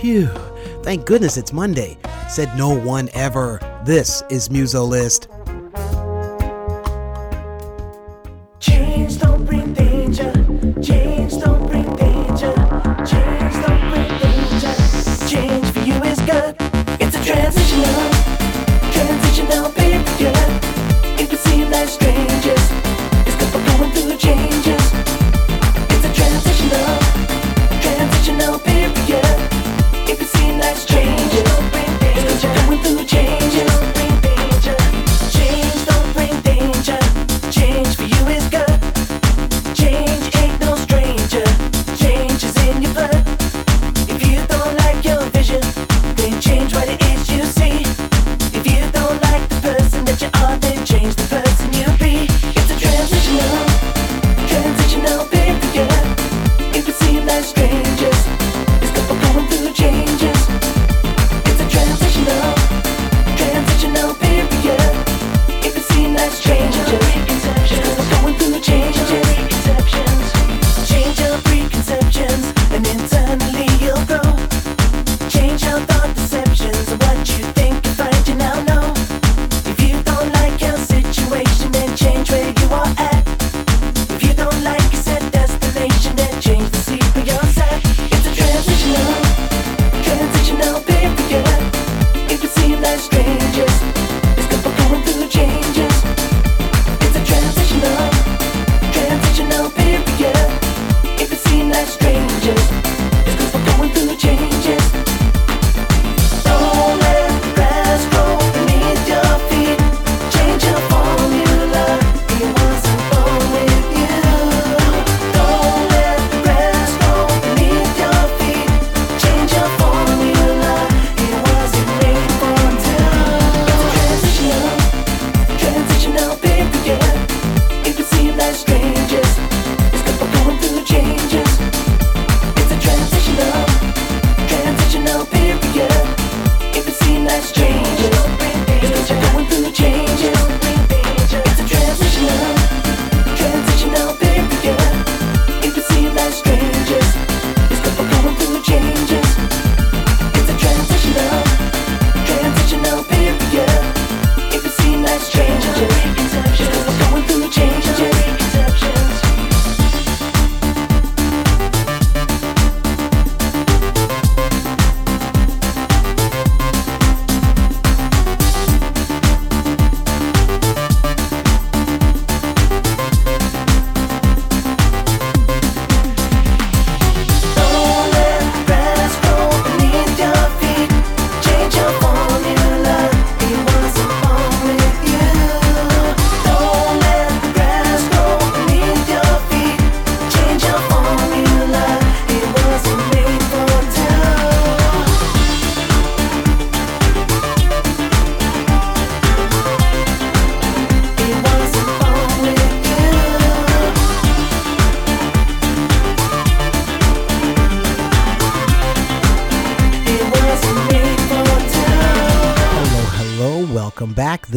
Phew. Thank goodness it's Monday. Said no one ever. This is Musolist.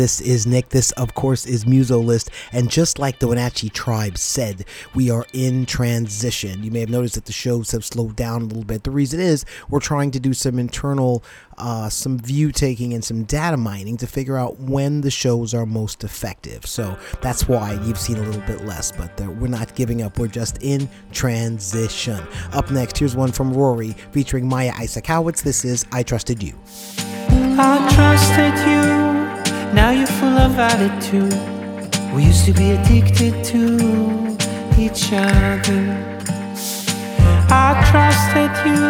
This is Nick. This, of course, is Musolist. And just like the Winachi tribe said, we are in transition. You may have noticed that the shows have slowed down a little bit. The reason is we're trying to do some internal, uh, some view taking and some data mining to figure out when the shows are most effective. So that's why you've seen a little bit less, but we're not giving up. We're just in transition. Up next, here's one from Rory featuring Maya Isacowitz. This is I Trusted You. I trusted you, now you're full of attitude. We used to be addicted to each other. I trusted you,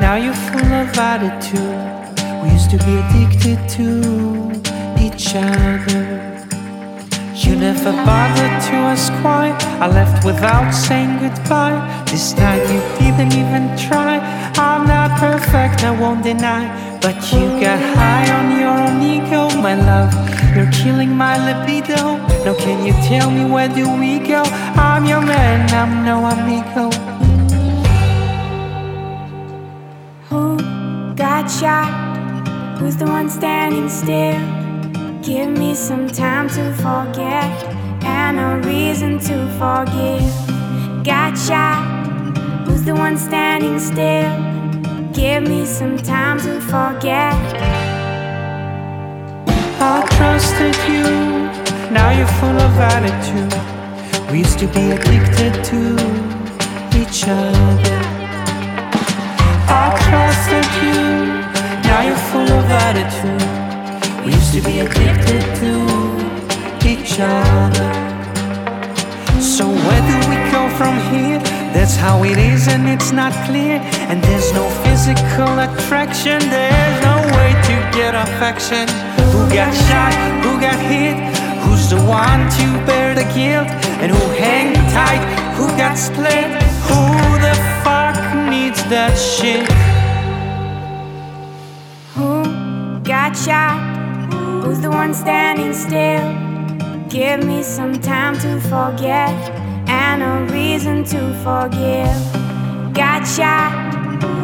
now you're full of attitude. We used to be addicted to each other. You never bothered to ask why. I left without saying goodbye. This time you didn't even try. I'm not perfect, I won't deny. But you got high on your own ego, my love. You're killing my libido. Now can you tell me where do we go? I'm your man, I'm no amigo. Who got shot? Who's the one standing still? Give me some time to forget and a reason to forgive. Gotcha. Who's the one standing still? Give me some time to forget. I trusted you, now you're full of attitude. We used to be addicted to each other. I trusted you, now you're full of attitude. We used to be addicted to each other. So where do we go from here? That's how it is, and it's not clear. And there's no physical attraction, there's no way to get affection. Who got shot? Who got hit? Who's the one to bear the guilt? And who hang tight? Who got split? Who the fuck needs that shit? Who got shot? Who's the one standing still? Give me some time to forget and a reason to forgive. Got shot?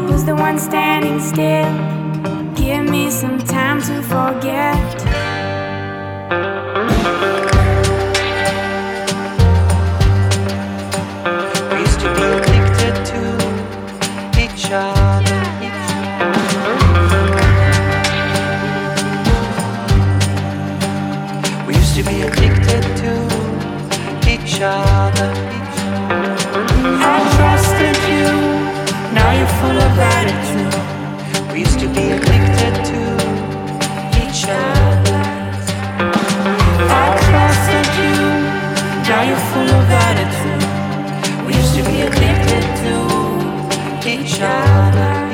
Who's the one standing still? Give me some time to forget. Used to be addicted to each other. I trusted you, now you're full of attitude. We used to be addicted to each other. I trusted you, now you're full of attitude. We used to be addicted to each other.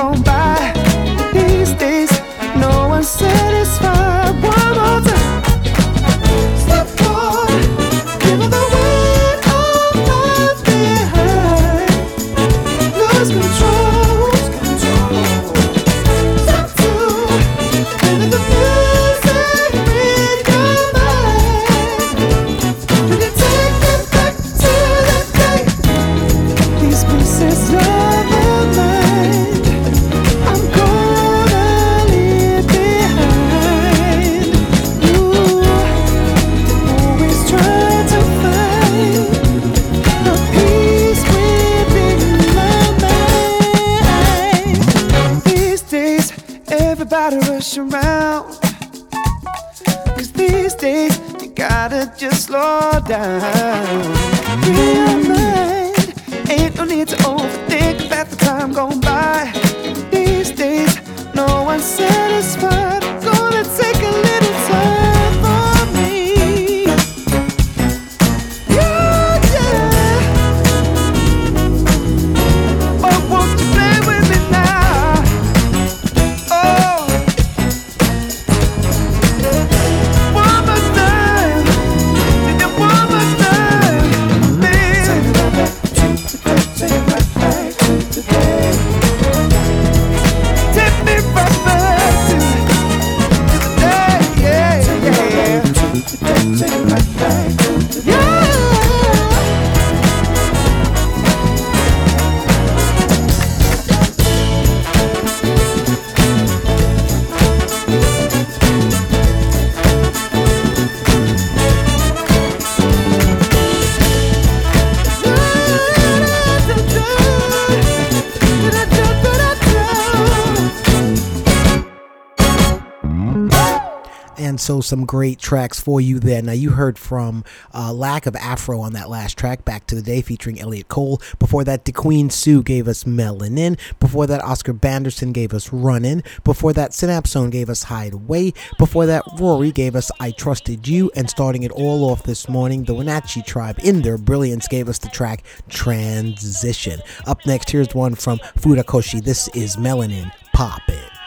Gone. Some great tracks for you there. Now, you heard from uh, Lack of Afro on that last track, Back to the Day, featuring Elliot Cole. Before that, DeQn Sue gave us Melanin. Before that, Oscar Bandersen gave us Runnin'. Before that, Synapson gave us Hideaway. Before that, Rory gave us I Trusted You. And starting it all off this morning, the Winachi Tribe, in their brilliance, gave us the track Transition. Up next, here's one from Fudakochi. This is Melanin Poppin'.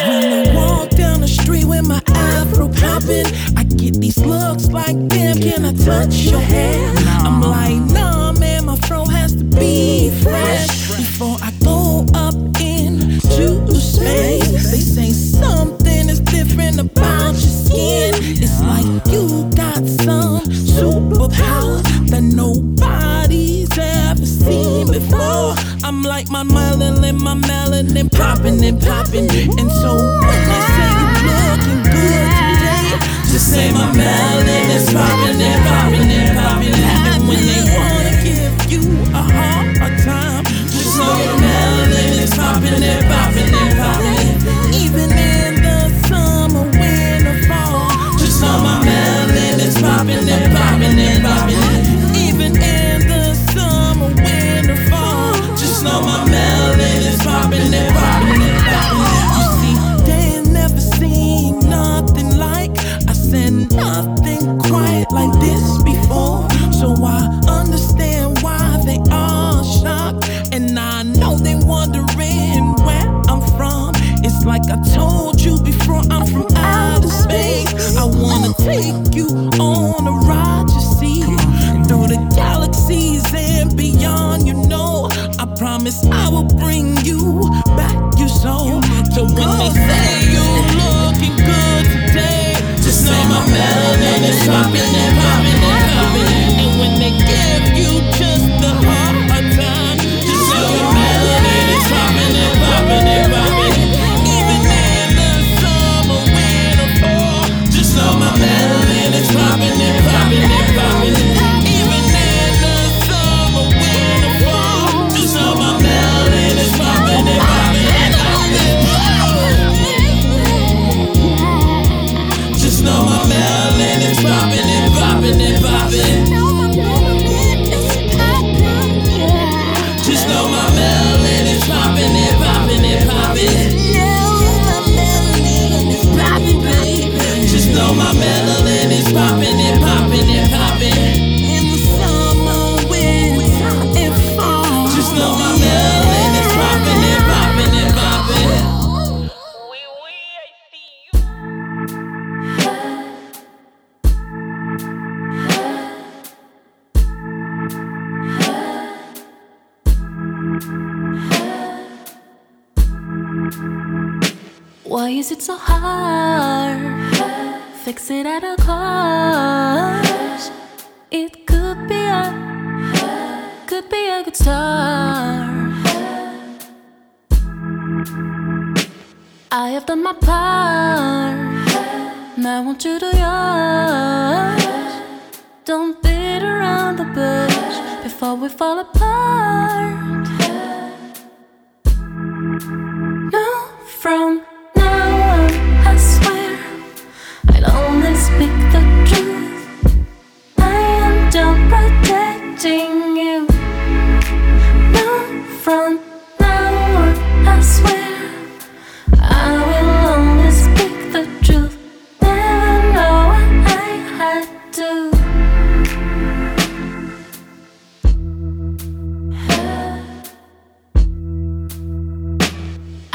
When I walk down the street with my afro popping, I get these looks like, damn, can I touch your hair? I'm like, nah, man, my fro has to be fresh before I go up in into space. They say something is different about your skin. It's like you got some superpower that nobody's my melanin popping and popping. And so when they say you looking good today, just say my melanin is popping and popping and popping. Take you on a ride, you see, through the galaxies and beyond. You know, I promise I will bring you back your soul. So when they say you're looking good today, just know my melanin is popping and popping and popping. And when they give you just Why is it so hard? Fix it at a cost. It could be a, could be a start. I have done my part. Now I want you to yours. Don't beat around the bush before we fall apart. From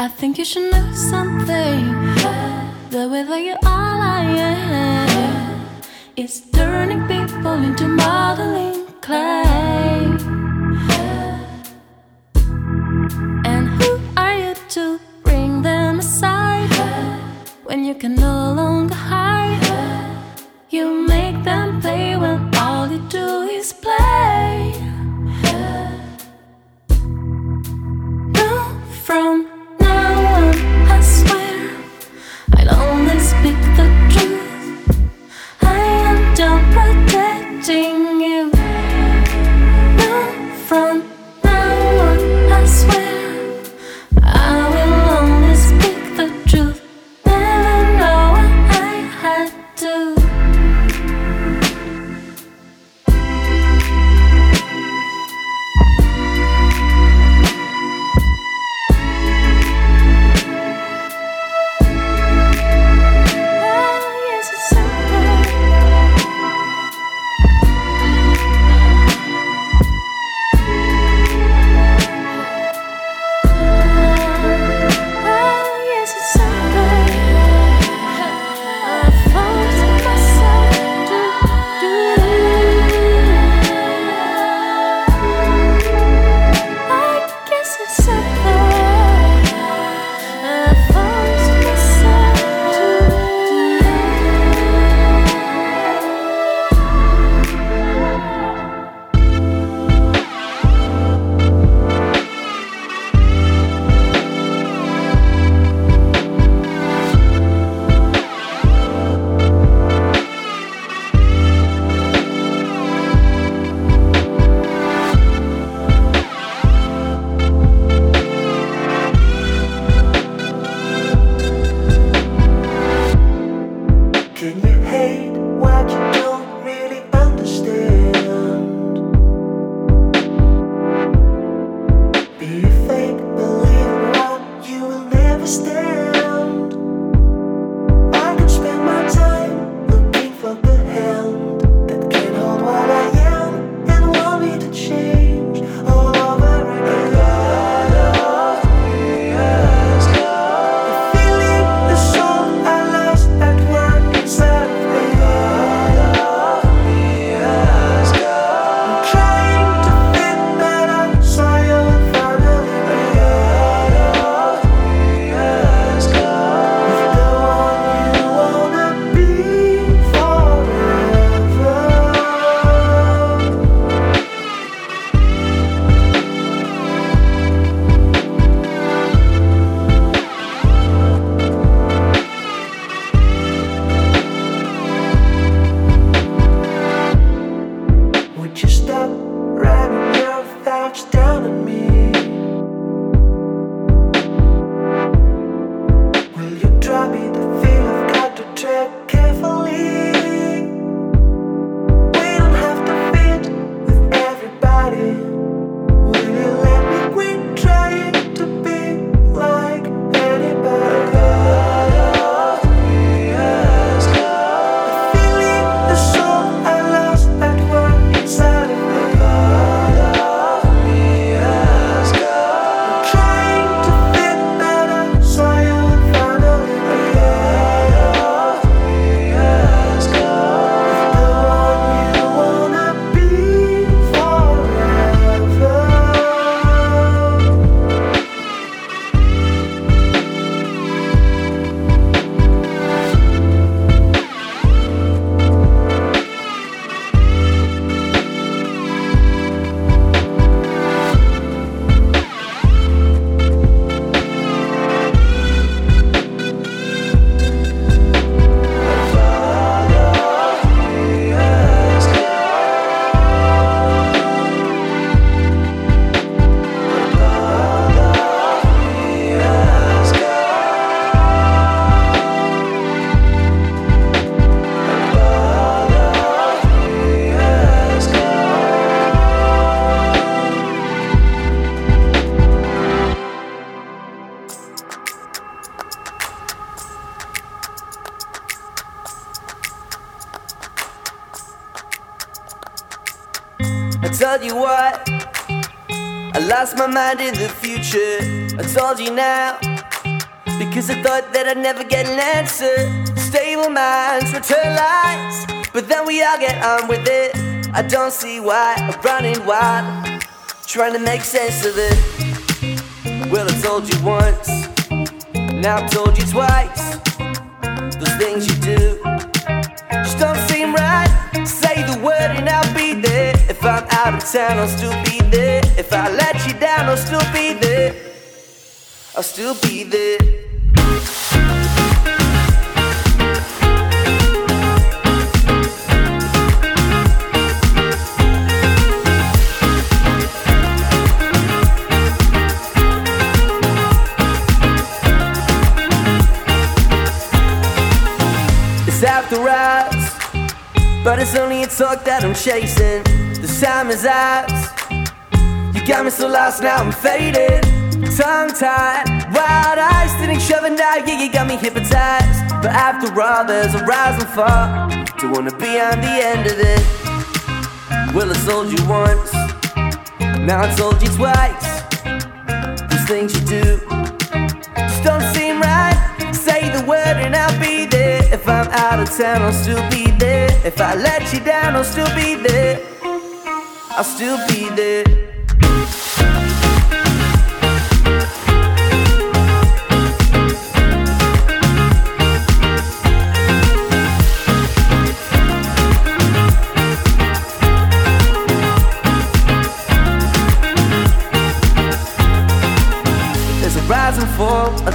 I think you should know something. The way that you are like is turning people into modeling clay. And who are you to bring them aside when you can no longer? now. Because I thought that I'd never get an answer. Stable minds return lies, but then we all get on with it. I don't see why I'm running wild, trying to make sense of it. Well, I told you once, now I've told you twice. Those things you do just don't seem right. Say the word and I'll be there. If I'm out of town, I'll still be there. If I let you down, I'll still be there. I'll still be there. It's after hours, but it's only a talk that I'm chasing. The time is ours. You got me so lost now, I'm faded. Tongue tied, wild eyes, sitting shoving down. Yeah, you got me hypnotized. But after all, there's a rise and fall. Don't wanna be on the end of it. Well, I told you once, now I told you twice. These things you do just don't seem right. Say the word and I'll be there. If I'm out of town, I'll still be there. If I let you down, I'll still be there. I'll still be there.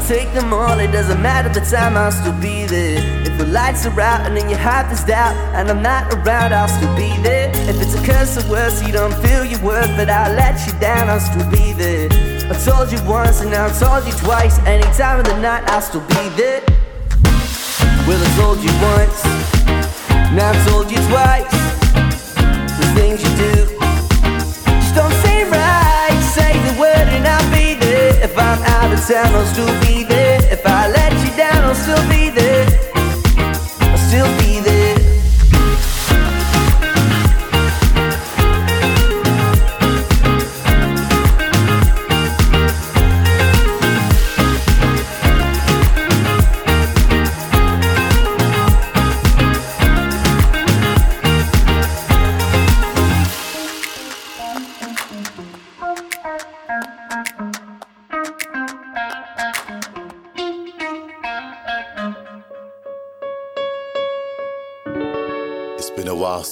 Take them all. It doesn't matter the time, I'll still be there. If the lights are out and then your heart is doubt, and I'm not around, I'll still be there. If it's a curse or worse, you don't feel your worth, but I'll let you down, I'll still be there. I told you once and now I told you twice. Any time of the night, I'll still be there. Well, I told you once, now I told you twice. The things you do If I'm out of town, I'll still be there. If I let you down, I'll still be there.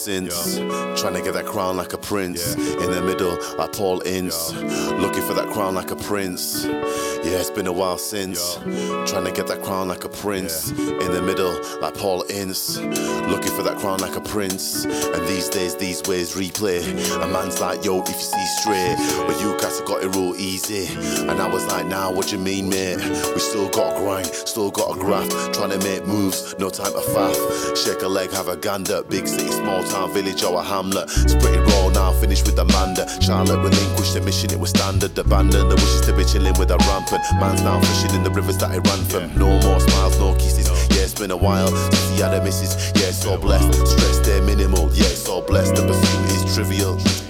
Since trying to get that crown like a prince. In the middle, like Paul Ince, looking for that crown like a prince. Yeah, it's been a while since trying to get that crown like a prince. In the middle, like Paul Ince, looking for that crown like a prince. And these days, these ways replay. A man's like, yo, if you see straight, but you guys have got it real easy. And I was like, nah, what you mean, mate? We still got to grind, still got to graft, trying to make moves, no time to faff. Shake a leg, have a gander, big city, small town, village, or a hamlet. It's pretty raw now, finished with Amanda. Charlotte relinquished the mission, it was standard. Abandoned the wishes to be chilling with a rampant. Man's now fishing in the rivers that I ran from. No more smiles, no kisses. Yeah, it's been a while since he had a missus. Yeah, all blessed. Stress there minimal. Yeah, all blessed. The pursuit is trivial.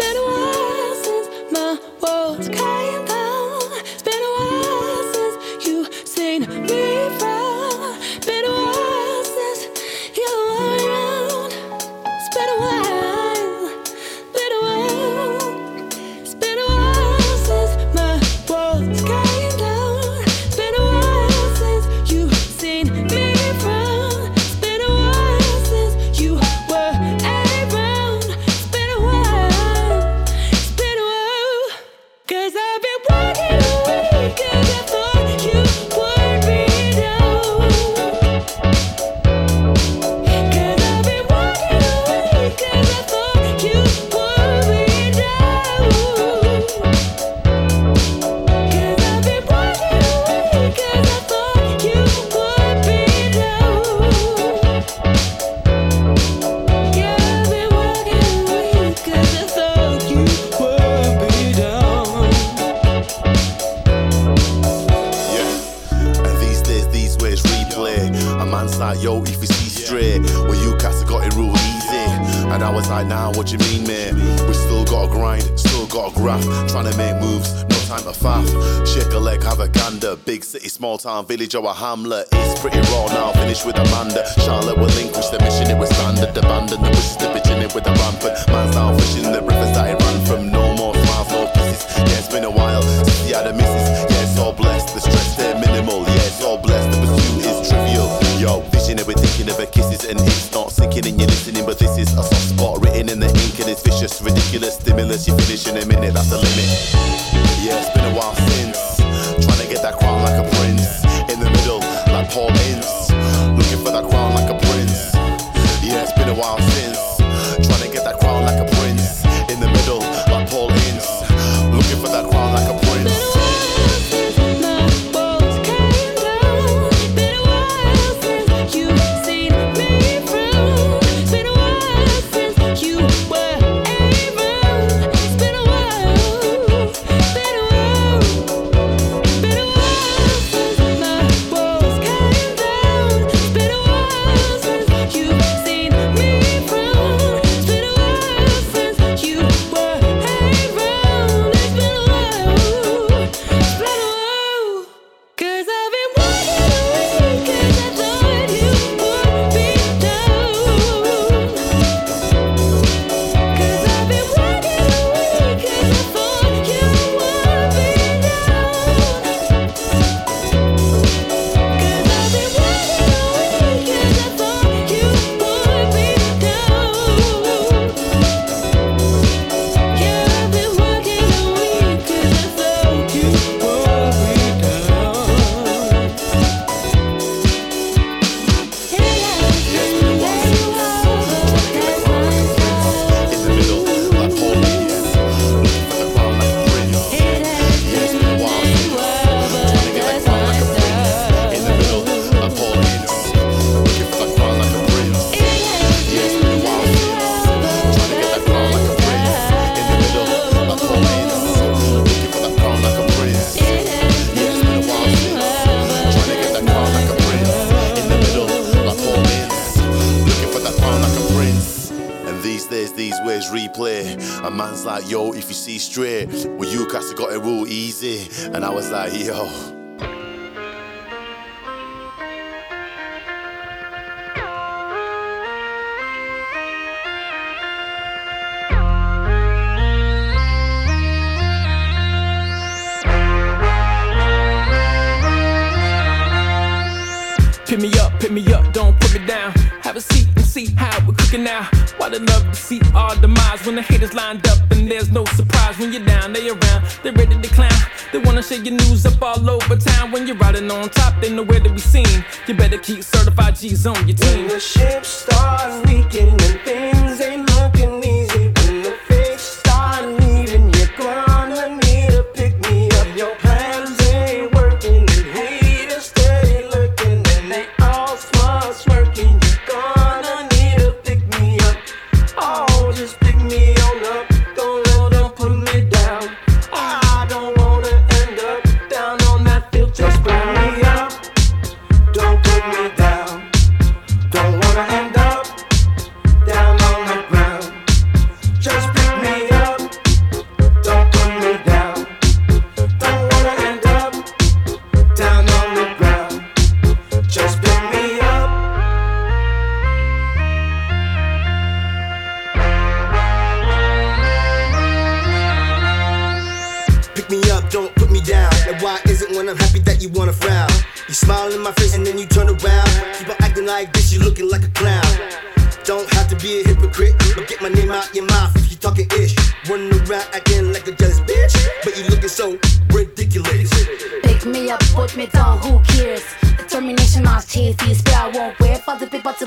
Town, village or a hamlet. It's pretty raw now, finish with Amanda. Charlotte will linquish the mission, it was standard. Abandon the wishes, the bitching it with a rampant. Man's now fishing the rivers that it ran from. No more smiles, no kisses. Yeah, it's been a while since he had a missus. Yeah, it's all blessed. The stress there minimal. Yeah, it's all blessed. The pursuit is trivial. Yo, vision thinking of her kisses, and it's not sinking in your listening. But this is a soft spot written in the ink, and it's vicious, ridiculous stimulus. You finish in a minute, that's the limit. Yeah, it's been a while since to that crown like a prince. In the middle, like Paul Ince, looking for that crown like a prince. Yeah, it's been a while since like, yo. Pick me up, pick me up, don't put me down. Have a seat and see how we're cooking now. Why they love to see our demise when the haters lined Share your news up all over town. When you're riding on top, they nowhere to be seen. You better keep certified G's on your team. When the ship starts leaking and things ain't looking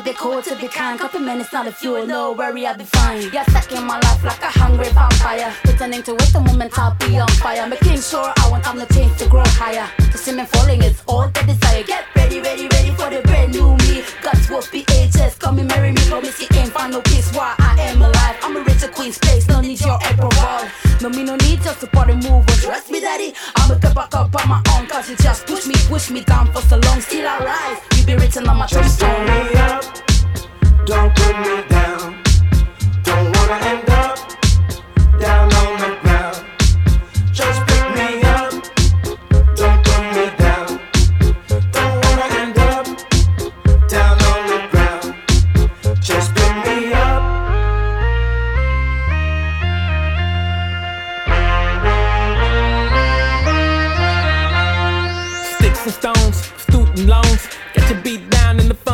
be cold, to be kind. Couple minutes, not a fuel, no worry, I'll be fine. You're stuck in my life like a hungry vampire. Pretending to it the moment I'll be on fire. Making sure I want time to change to grow higher. To see me falling, is all the desire. Get ready, ready, ready for the brand new me. Guts will be ages, come and marry me. Promise you ain't find no peace while I am alive. I'm a richer queen's place, no need your approval. No me no need your support and move on. Trust me, daddy. I'ma get back up on my own. Cause you just push me, push me down for so long. Still I rise. You be written on my tombstone. me up. Don't put me down. Don't wanna end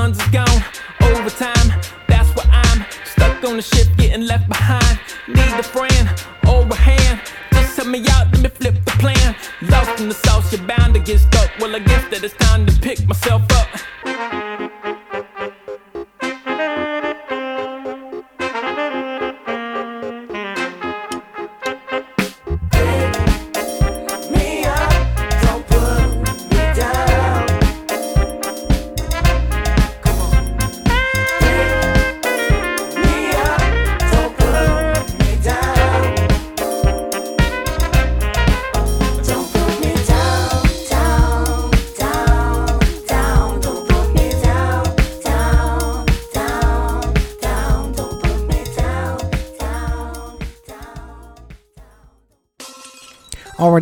funds is gone. Overtime, that's where I'm stuck on the ship, getting left behind. Need a friend or a hand. Just help me out, let me flip the plan. Lost in the sauce, you're bound to get stuck. Well, I guess that it's time to pick myself up.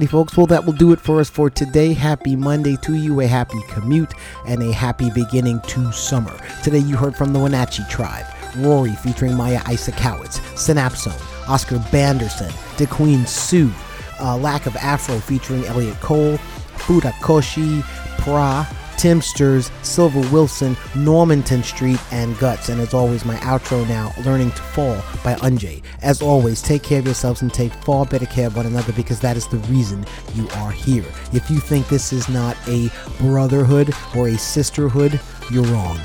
Alrighty, folks. Well, that will do it for us for today. Happy Monday to you, a happy commute, and a happy beginning to summer. Today, you heard from the Winachi Tribe, Rory featuring Maya Isacowitz, Synapson, Oscar Bandersen, DeQn Sue, uh, Lack of Afro featuring Elliot Cole, Fudakochi, Praa, Timsters, Silver Wilson, Normanton Street, and Guts. And as always, my outro now, Learning to Fall by Unjay. As always, take care of yourselves and take far better care of one another because that is the reason you are here. If you think this is not a brotherhood or a sisterhood, you're wrong.